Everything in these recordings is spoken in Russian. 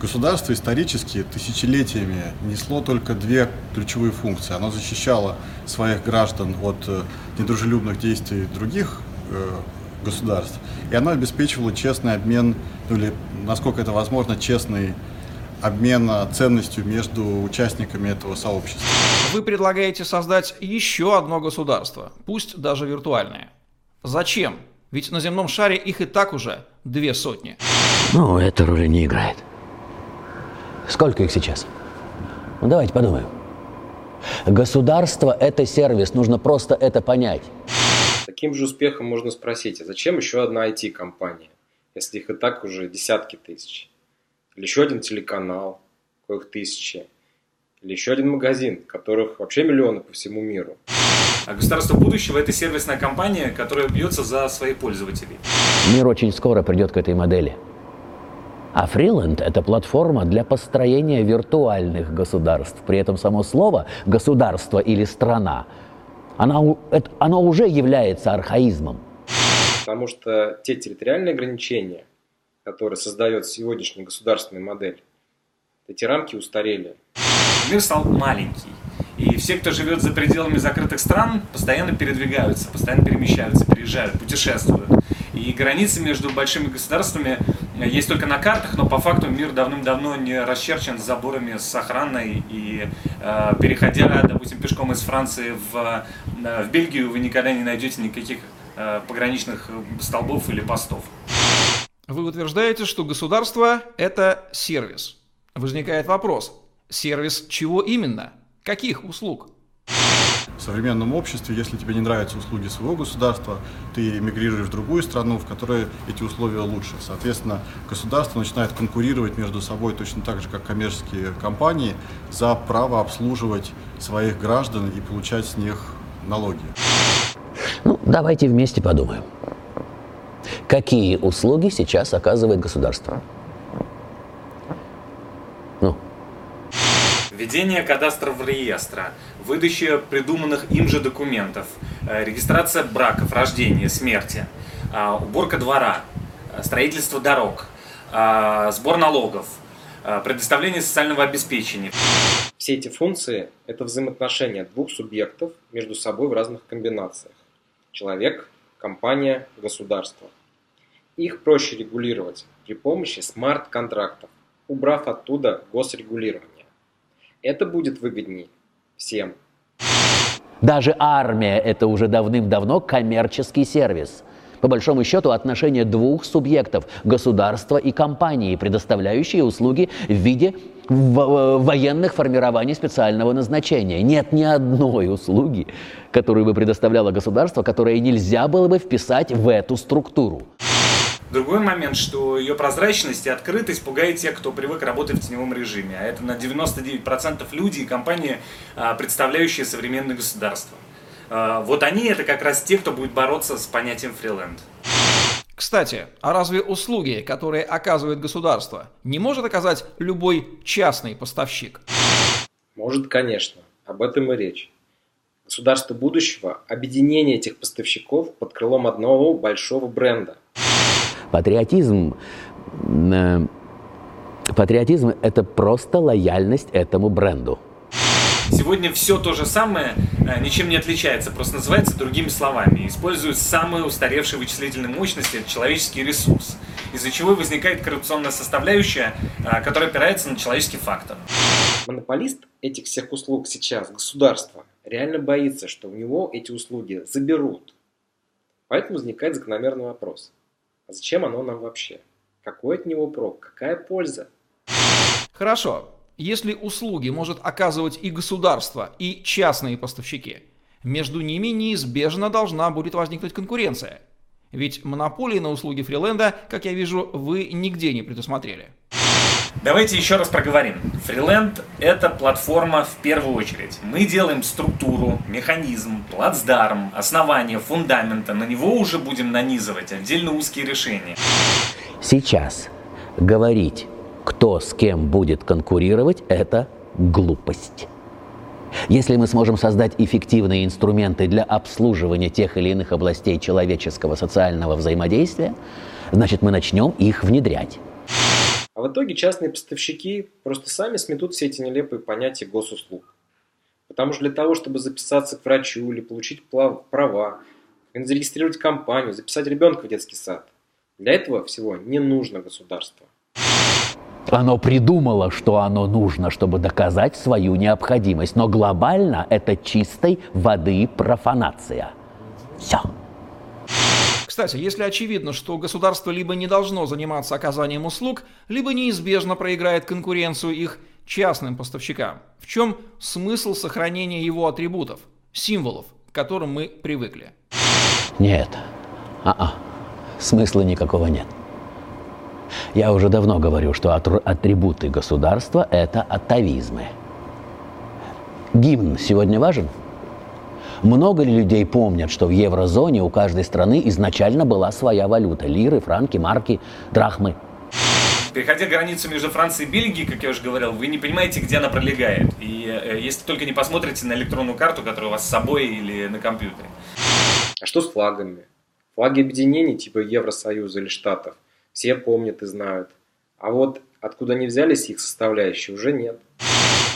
Государство исторически тысячелетиями несло только две ключевые функции. Оно защищало своих граждан от э, недружелюбных действий других э, государств, и оно обеспечивало честный обмен, ну или, насколько это возможно, честный обмен ценностью между участниками этого сообщества. Вы предлагаете создать еще одно государство, пусть даже виртуальное. Зачем? Ведь на земном шаре их и так уже две сотни. Ну, это роли не играет. Сколько их сейчас? Ну, давайте подумаем. Государство – это сервис, нужно просто это понять. Таким же успехом можно спросить, а зачем еще одна IT-компания, если их и так уже десятки тысяч? Или еще один телеканал, коих тысячи? Или еще один магазин, которых вообще миллионы по всему миру? А государство будущего – это сервисная компания, которая бьется за своих пользователей. Мир очень скоро придет к этой модели. А Freeland – это платформа для построения виртуальных государств. При этом само слово «государство» или «страна» оно, это, оно уже является архаизмом. Потому что те территориальные ограничения, которые создает сегодняшняя государственная модель, эти рамки устарели. Мир стал маленький. И все, кто живет за пределами закрытых стран, постоянно передвигаются, постоянно перемещаются, переезжают, путешествуют. И границы между большими государствами есть только на картах, но по факту мир давным-давно не расчерчен заборами с охраной. И э, переходя, допустим, пешком из Франции в, э, в Бельгию, вы никогда не найдете никаких э, пограничных столбов или постов. Вы утверждаете, что государство – это сервис. Возникает вопрос, сервис чего именно? Каких услуг? В современном обществе, если тебе не нравятся услуги своего государства, ты эмигрируешь в другую страну, в которой эти условия лучше. Соответственно, государство начинает конкурировать между собой точно так же, как коммерческие компании, за право обслуживать своих граждан и получать с них налоги. Ну, давайте вместе подумаем. Какие услуги сейчас оказывает государство? Введение кадастрового реестра, выдача придуманных им же документов, э, регистрация браков, рождения, смерти, э, уборка двора, э, строительство дорог, сбор налогов, предоставление социального обеспечения. Все эти функции – это взаимоотношения двух субъектов между собой в разных комбинациях. Человек, компания, государство. Их проще регулировать при помощи смарт-контрактов, убрав оттуда госрегулирование. Это будет выгоднее всем. Даже армия – это уже давным-давно коммерческий сервис. По большому счету, отношения двух субъектов – государства и компании, предоставляющие услуги в виде военных формирований специального назначения. Нет ни одной услуги, которую бы предоставляло государство, которое нельзя было бы вписать в эту структуру. Другой момент, что ее прозрачность и открытость пугает тех, кто привык работать в теневом режиме. А это на 99% люди и компании, а, представляющие современное государство. А, вот они это как раз те, кто будет бороться с понятием фриленд. Кстати, а разве услуги, которые оказывает государство, не может оказать любой частный поставщик? Может, конечно. Об этом и речь. Государство будущего – объединение этих поставщиков под крылом одного большого бренда – Патриотизм, э, патриотизм – это просто лояльность этому бренду. Сегодня все то же самое э, ничем не отличается, просто называется другими словами. Используют самые устаревшие вычислительные мощности, это человеческий ресурс, из-за чего возникает коррупционная составляющая, э, которая опирается на человеческий фактор. Монополист этих всех услуг сейчас, государство, реально боится, что у него эти услуги заберут. Поэтому возникает закономерный вопрос. А зачем оно нам вообще? Какой от него прок? Какая польза? Хорошо. Если услуги может оказывать и государство, и частные поставщики, между ними неизбежно должна будет возникнуть конкуренция. Ведь монополии на услуги фриленда, как я вижу, вы нигде не предусмотрели. Давайте еще раз проговорим. Freeland – это платформа в первую очередь. Мы делаем структуру, механизм, плацдарм, основание, фундамента. На него уже будем нанизывать отдельно узкие решения. Сейчас говорить, кто с кем будет конкурировать, это глупость. Если мы сможем создать эффективные инструменты для обслуживания тех или иных областей человеческого социального взаимодействия, значит мы начнем их внедрять. А в итоге частные поставщики просто сами сметут все эти нелепые понятия госуслуг. Потому что для того, чтобы записаться к врачу или получить права, зарегистрировать компанию, записать ребенка в детский сад, для этого всего не нужно государство. Оно придумало, что оно нужно, чтобы доказать свою необходимость. Но глобально это чистой воды профанация. Все. Кстати, если очевидно, что государство либо не должно заниматься оказанием услуг, либо неизбежно проиграет конкуренцию их частным поставщикам, в чем смысл сохранения его атрибутов, символов, к которым мы привыкли? Нет. А-а. Смысла никакого нет. Я уже давно говорю, что атрибуты государства – это атовизмы. Гимн сегодня важен? Много ли людей помнят, что в еврозоне у каждой страны изначально была своя валюта – лиры, франки, марки, драхмы? Переходя границу между Францией и Бельгией, как я уже говорил, вы не понимаете, где она пролегает. И э, если только не посмотрите на электронную карту, которая у вас с собой или на компьютере. А что с флагами? Флаги объединений типа Евросоюза или Штатов все помнят и знают. А вот откуда они взялись их составляющие, уже нет.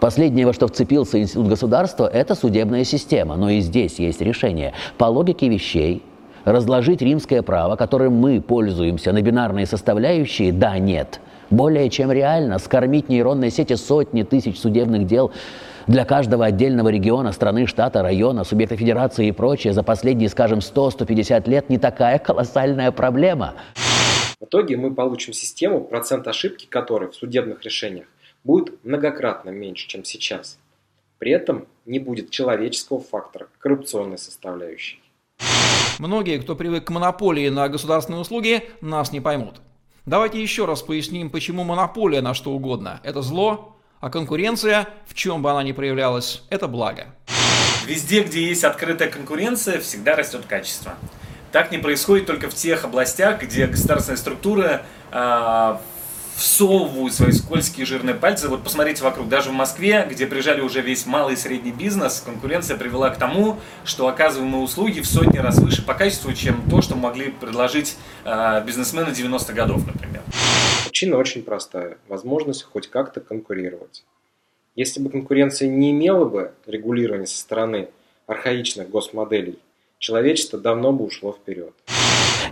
Последнее, во что вцепился институт государства, это судебная система. Но и здесь есть решение. По логике вещей, разложить римское право, которым мы пользуемся, на бинарные составляющие, да, нет. Более чем реально скормить нейронной сети сотни тысяч судебных дел для каждого отдельного региона, страны, штата, района, субъекта федерации и прочее за последние, скажем, 100-150 лет не такая колоссальная проблема. В итоге мы получим систему, процент ошибки которой в судебных решениях будет многократно меньше, чем сейчас. При этом не будет человеческого фактора, коррупционной составляющей. Многие, кто привык к монополии на государственные услуги, нас не поймут. Давайте еще раз поясним, почему монополия на что угодно – это зло, а конкуренция, в чем бы она ни проявлялась, это благо. Везде, где есть открытая конкуренция, всегда растет качество. Так не происходит только в тех областях, где государственная структура э, всовывают свои скользкие жирные пальцы. Вот посмотрите вокруг, даже в Москве, где прижали уже весь малый и средний бизнес, конкуренция привела к тому, что оказываемые услуги в сотни раз выше по качеству, чем то, что могли предложить э, бизнесмены 90-х годов, например. Причина очень простая. Возможность хоть как-то конкурировать. Если бы конкуренция не имела бы регулирования со стороны архаичных госмоделей, человечество давно бы ушло вперед.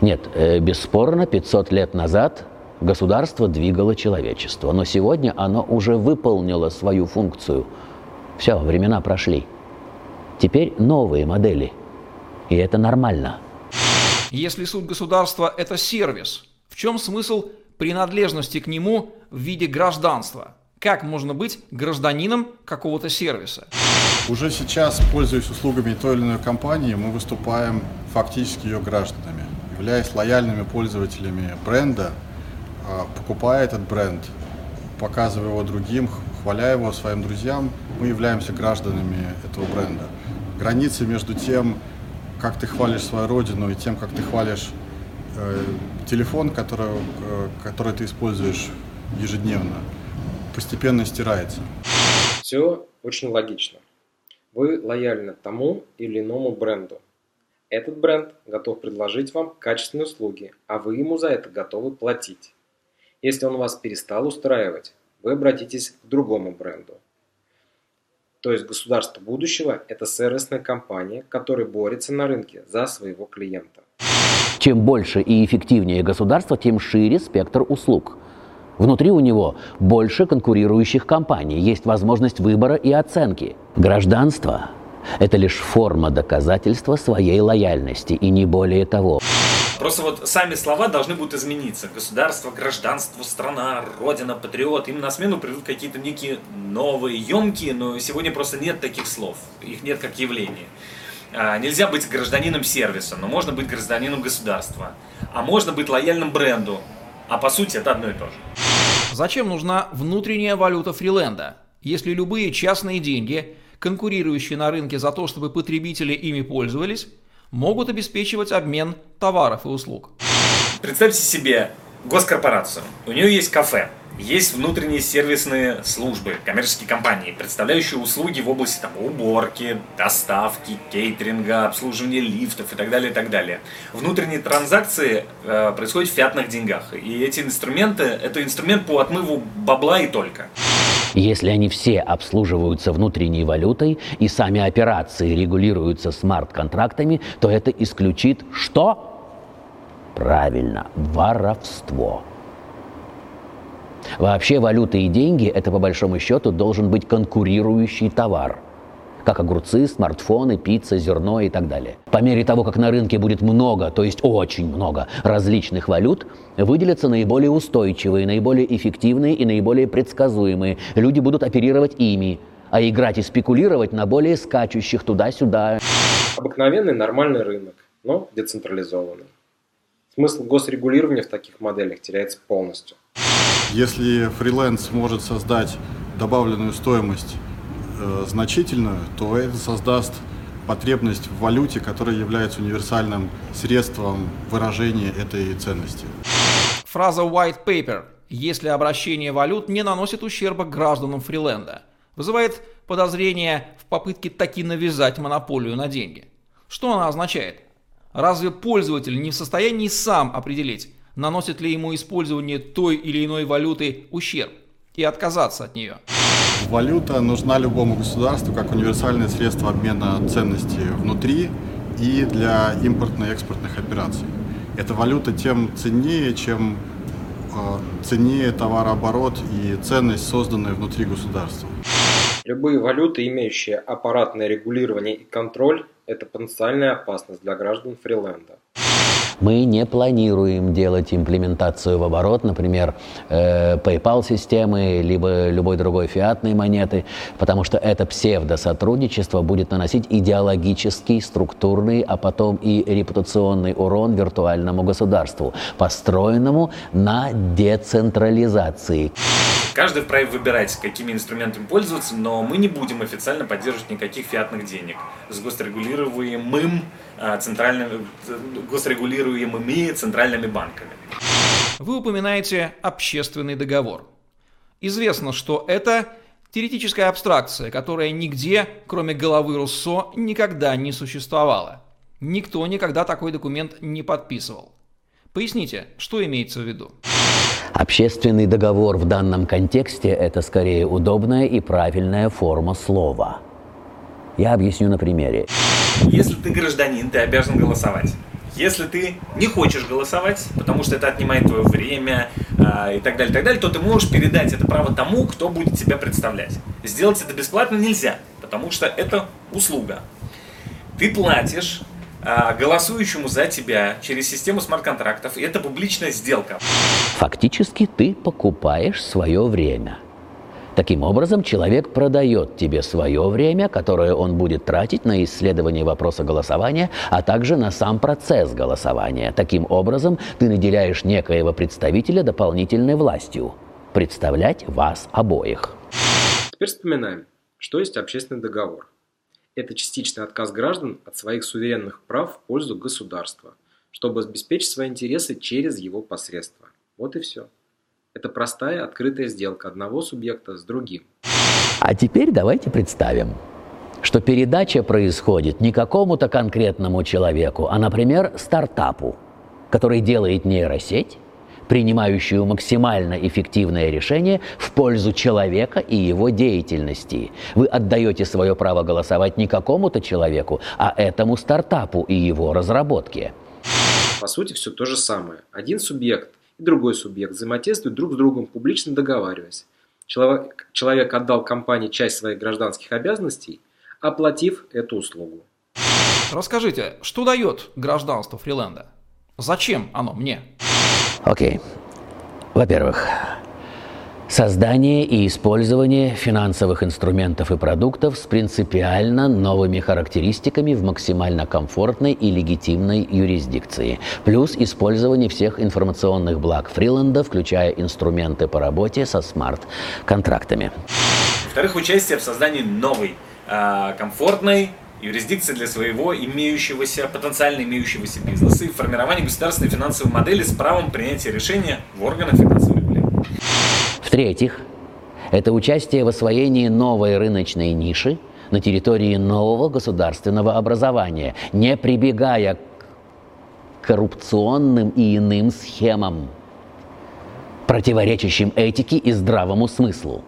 Нет, э, бесспорно, 500 лет назад государство двигало человечество, но сегодня оно уже выполнило свою функцию. Все, времена прошли. Теперь новые модели. И это нормально. Если суть государства – это сервис, в чем смысл принадлежности к нему в виде гражданства? Как можно быть гражданином какого-то сервиса? Уже сейчас, пользуясь услугами той или иной компании, мы выступаем фактически ее гражданами. Являясь лояльными пользователями бренда, покупая этот бренд, показывая его другим, хваля его своим друзьям, мы являемся гражданами этого бренда. Границы между тем, как ты хвалишь свою родину, и тем, как ты хвалишь э, телефон, который, э, который ты используешь ежедневно, постепенно стирается. Все очень логично. Вы лояльны тому или иному бренду. Этот бренд готов предложить вам качественные услуги, а вы ему за это готовы платить. Если он вас перестал устраивать, вы обратитесь к другому бренду. То есть государство будущего – это сервисная компания, которая борется на рынке за своего клиента. Чем больше и эффективнее государство, тем шире спектр услуг – Внутри у него больше конкурирующих компаний, есть возможность выбора и оценки. Гражданство – это лишь форма доказательства своей лояльности, и не более того. Просто вот сами слова должны будут измениться. Государство, гражданство, страна, родина, патриот. Им на смену придут какие-то некие новые, емкие, но сегодня просто нет таких слов. Их нет как явления. А, нельзя быть гражданином сервиса, но можно быть гражданином государства. А можно быть лояльным бренду, а по сути это одно и то же. Зачем нужна внутренняя валюта Фриленда, если любые частные деньги, конкурирующие на рынке за то, чтобы потребители ими пользовались, могут обеспечивать обмен товаров и услуг? Представьте себе госкорпорацию. У нее есть кафе. Есть внутренние сервисные службы, коммерческие компании, представляющие услуги в области там, уборки, доставки, кейтеринга, обслуживания лифтов и так далее, и так далее. Внутренние транзакции э, происходят в фиатных деньгах. И эти инструменты, это инструмент по отмыву бабла и только. Если они все обслуживаются внутренней валютой и сами операции регулируются смарт-контрактами, то это исключит что? Правильно, воровство. Вообще валюта и деньги – это по большому счету должен быть конкурирующий товар как огурцы, смартфоны, пицца, зерно и так далее. По мере того, как на рынке будет много, то есть очень много различных валют, выделятся наиболее устойчивые, наиболее эффективные и наиболее предсказуемые. Люди будут оперировать ими, а играть и спекулировать на более скачущих туда-сюда. Обыкновенный нормальный рынок, но децентрализованный. Смысл госрегулирования в таких моделях теряется полностью. Если фриланс может создать добавленную стоимость значительную, то это создаст потребность в валюте, которая является универсальным средством выражения этой ценности. Фраза white paper «если обращение валют не наносит ущерба гражданам Фриленда» вызывает подозрение в попытке таки навязать монополию на деньги. Что она означает? Разве пользователь не в состоянии сам определить, наносит ли ему использование той или иной валюты ущерб, и отказаться от нее. Валюта нужна любому государству как универсальное средство обмена ценностей внутри и для импортно-экспортных операций. Эта валюта тем ценнее, чем э, ценнее товарооборот и ценность, созданная внутри государства. Любые валюты, имеющие аппаратное регулирование и контроль, это потенциальная опасность для граждан Фриленда. Мы не планируем делать имплементацию в оборот, например, э, PayPal-системы, либо любой другой фиатной монеты, потому что это псевдосотрудничество будет наносить идеологический, структурный, а потом и репутационный урон виртуальному государству, построенному на децентрализации. Каждый вправе выбирать, какими инструментами пользоваться, но мы не будем официально поддерживать никаких фиатных денег с госрегулируемым а, центральными, госрегулируемыми центральными банками. Вы упоминаете общественный договор. Известно, что это теоретическая абстракция, которая нигде, кроме головы Руссо, никогда не существовала. Никто никогда такой документ не подписывал. Поясните, что имеется в виду? Общественный договор в данном контексте – это скорее удобная и правильная форма слова. Я объясню на примере. Если ты гражданин, ты обязан голосовать. Если ты не хочешь голосовать, потому что это отнимает твое время э, и так далее, так далее, то ты можешь передать это право тому, кто будет тебя представлять. Сделать это бесплатно нельзя, потому что это услуга. Ты платишь голосующему за тебя через систему смарт-контрактов, и это публичная сделка. Фактически ты покупаешь свое время. Таким образом, человек продает тебе свое время, которое он будет тратить на исследование вопроса голосования, а также на сам процесс голосования. Таким образом, ты наделяешь некоего представителя дополнительной властью – представлять вас обоих. Теперь вспоминаем, что есть общественный договор это частичный отказ граждан от своих суверенных прав в пользу государства, чтобы обеспечить свои интересы через его посредство. Вот и все. Это простая открытая сделка одного субъекта с другим. А теперь давайте представим, что передача происходит не какому-то конкретному человеку, а, например, стартапу, который делает нейросеть, принимающую максимально эффективное решение в пользу человека и его деятельности. Вы отдаете свое право голосовать не какому-то человеку, а этому стартапу и его разработке. По сути, все то же самое. Один субъект и другой субъект взаимодействуют друг с другом, публично договариваясь. Человек, человек отдал компании часть своих гражданских обязанностей, оплатив эту услугу. Расскажите, что дает гражданство Фриленда? Зачем оно мне? Окей. Во-первых, создание и использование финансовых инструментов и продуктов с принципиально новыми характеристиками в максимально комфортной и легитимной юрисдикции. Плюс использование всех информационных благ Фриленда, включая инструменты по работе со смарт-контрактами. Во-вторых, участие в создании новой, а, комфортной, юрисдикции для своего имеющегося, потенциально имеющегося бизнеса и формирование государственной финансовой модели с правом принятия решения в органах финансовой регулирования. В-третьих, это участие в освоении новой рыночной ниши на территории нового государственного образования, не прибегая к коррупционным и иным схемам, противоречащим этике и здравому смыслу.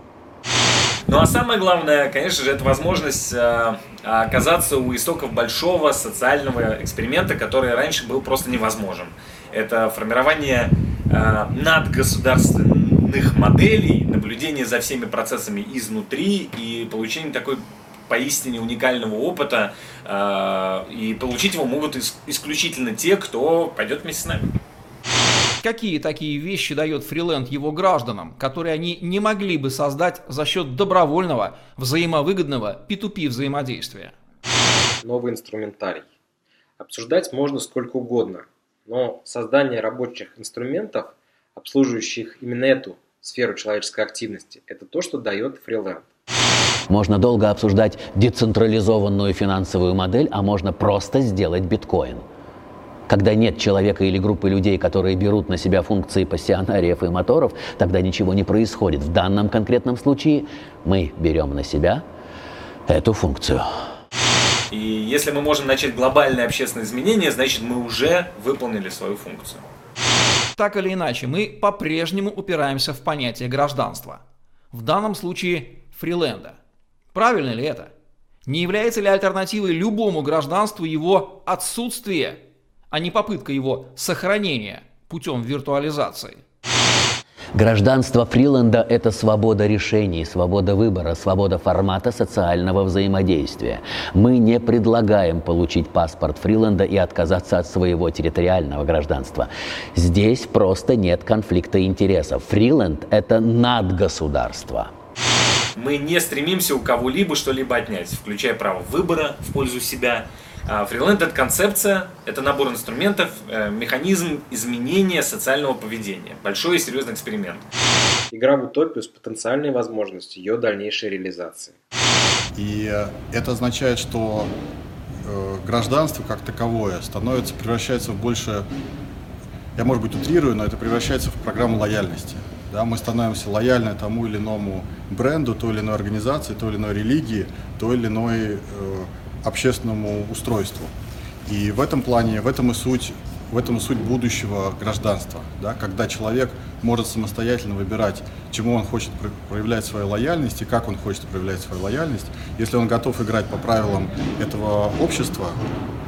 Ну а самое главное, конечно же, это возможность э, оказаться у истоков большого социального эксперимента, который раньше был просто невозможен. Это формирование э, надгосударственных моделей, наблюдение за всеми процессами изнутри и получение такой поистине уникального опыта. Э, и получить его могут ис- исключительно те, кто пойдет вместе с нами. Какие такие вещи дает фриленд его гражданам, которые они не могли бы создать за счет добровольного, взаимовыгодного P2P взаимодействия? Новый инструментарий. Обсуждать можно сколько угодно, но создание рабочих инструментов, обслуживающих именно эту сферу человеческой активности, это то, что дает фриленд. Можно долго обсуждать децентрализованную финансовую модель, а можно просто сделать биткоин. Когда нет человека или группы людей, которые берут на себя функции пассионариев и моторов, тогда ничего не происходит. В данном конкретном случае мы берем на себя эту функцию. И если мы можем начать глобальные общественные изменения, значит мы уже выполнили свою функцию. Так или иначе, мы по-прежнему упираемся в понятие гражданства. В данном случае фриленда. Правильно ли это? Не является ли альтернативой любому гражданству его отсутствие, а не попытка его сохранения путем виртуализации? Гражданство Фриланда – это свобода решений, свобода выбора, свобода формата социального взаимодействия. Мы не предлагаем получить паспорт Фриланда и отказаться от своего территориального гражданства. Здесь просто нет конфликта интересов. Фриланд – это надгосударство. Мы не стремимся у кого-либо что-либо отнять, включая право выбора в пользу себя. Фриленд это концепция, это набор инструментов, э, механизм изменения социального поведения. Большой и серьезный эксперимент. Игра в утопию с потенциальной возможностью ее дальнейшей реализации. И это означает, что э, гражданство как таковое становится, превращается в больше, я может быть утрирую, но это превращается в программу лояльности. Да, мы становимся лояльны тому или иному бренду, той или иной организации, той или иной религии, той или иной э, общественному устройству. И в этом плане, в этом и суть, в этом и суть будущего гражданства, да, когда человек может самостоятельно выбирать, чему он хочет про- проявлять свою лояльность и как он хочет проявлять свою лояльность. Если он готов играть по правилам этого общества,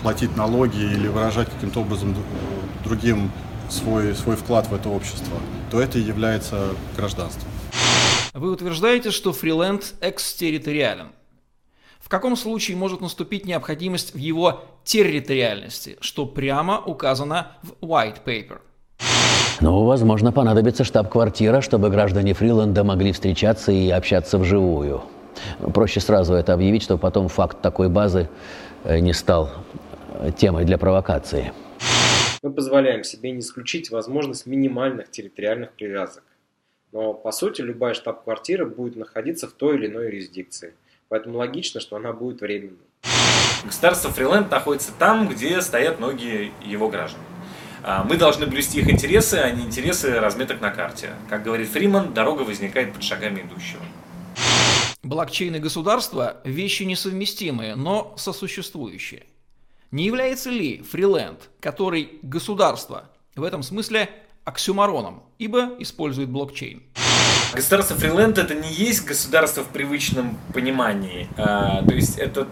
платить налоги или выражать каким-то образом другим свой, свой вклад в это общество, то это и является гражданством. Вы утверждаете, что фриленд экстерриториален. В каком случае может наступить необходимость в его территориальности, что прямо указано в white paper? Ну, возможно, понадобится штаб-квартира, чтобы граждане Фриланда могли встречаться и общаться вживую. Проще сразу это объявить, чтобы потом факт такой базы э, не стал э, темой для провокации. Мы позволяем себе не исключить возможность минимальных территориальных привязок. Но, по сути, любая штаб-квартира будет находиться в той или иной юрисдикции. Поэтому логично, что она будет временной. Государство Фриленд находится там, где стоят ноги его граждан. А Мы должны блюсти их интересы, а не интересы разметок на карте. Как говорит Фриман, дорога возникает под шагами идущего. Блокчейн и государство – вещи несовместимые, но сосуществующие. Не является ли фриленд, который государство, в этом смысле оксюмароном, ибо использует блокчейн? Государство Фриленд это не есть государство в привычном понимании. А, то есть это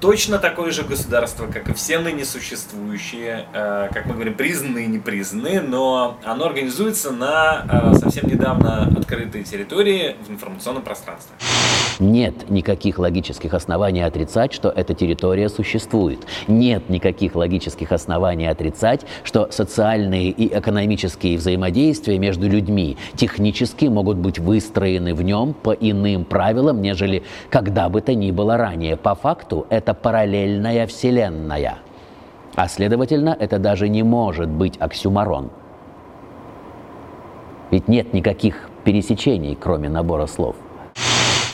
точно такое же государство, как и все ныне существующие, а, как мы говорим, признанные и непризнанные, но оно организуется на а, совсем недавно открытой территории в информационном пространстве. Нет никаких логических оснований отрицать, что эта территория существует. Нет никаких логических оснований отрицать, что социальные и экономические взаимодействия между людьми технически могут быть выстроены в нем по иным правилам, нежели когда бы то ни было ранее. По факту это параллельная вселенная. А следовательно, это даже не может быть оксюмарон. Ведь нет никаких пересечений, кроме набора слов.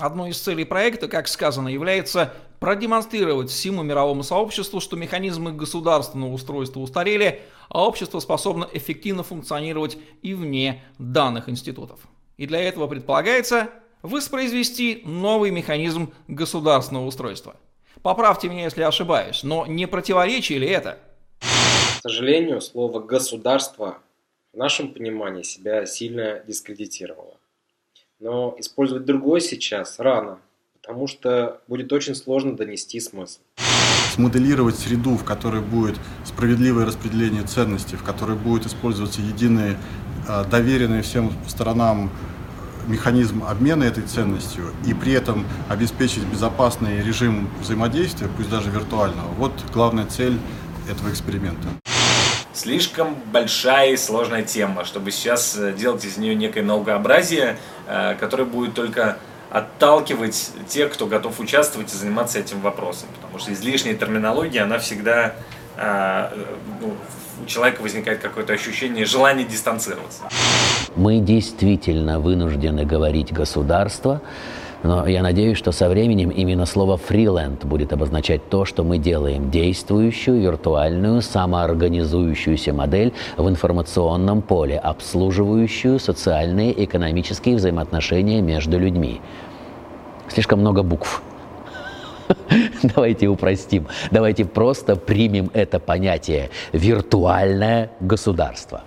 Одной из целей проекта, как сказано, является продемонстрировать всему мировому сообществу, что механизмы государственного устройства устарели, а общество способно эффективно функционировать и вне данных институтов. И для этого предполагается воспроизвести новый механизм государственного устройства. Поправьте меня, если ошибаюсь, но не противоречие ли это? К сожалению, слово «государство» в нашем понимании себя сильно дискредитировало. Но использовать другое сейчас рано, потому что будет очень сложно донести смысл. Смоделировать среду, в которой будет справедливое распределение ценностей, в которой будет использоваться единый, а, доверенный всем сторонам механизм обмена этой ценностью и при этом обеспечить безопасный режим взаимодействия, пусть даже виртуального. Вот главная цель этого эксперимента. Слишком большая и сложная тема, чтобы сейчас э, делать из нее некое многообразие, э, которое будет только отталкивать тех, кто готов участвовать и заниматься этим вопросом. Потому что излишняя терминология, она всегда э, ну, у человека возникает какое-то ощущение желания дистанцироваться. Мы действительно вынуждены говорить государство, но я надеюсь, что со временем именно слово «фриленд» будет обозначать то, что мы делаем действующую, виртуальную, самоорганизующуюся модель в информационном поле, обслуживающую социальные и экономические взаимоотношения между людьми. Слишком много букв. Давайте упростим. Давайте просто примем это понятие «виртуальное государство».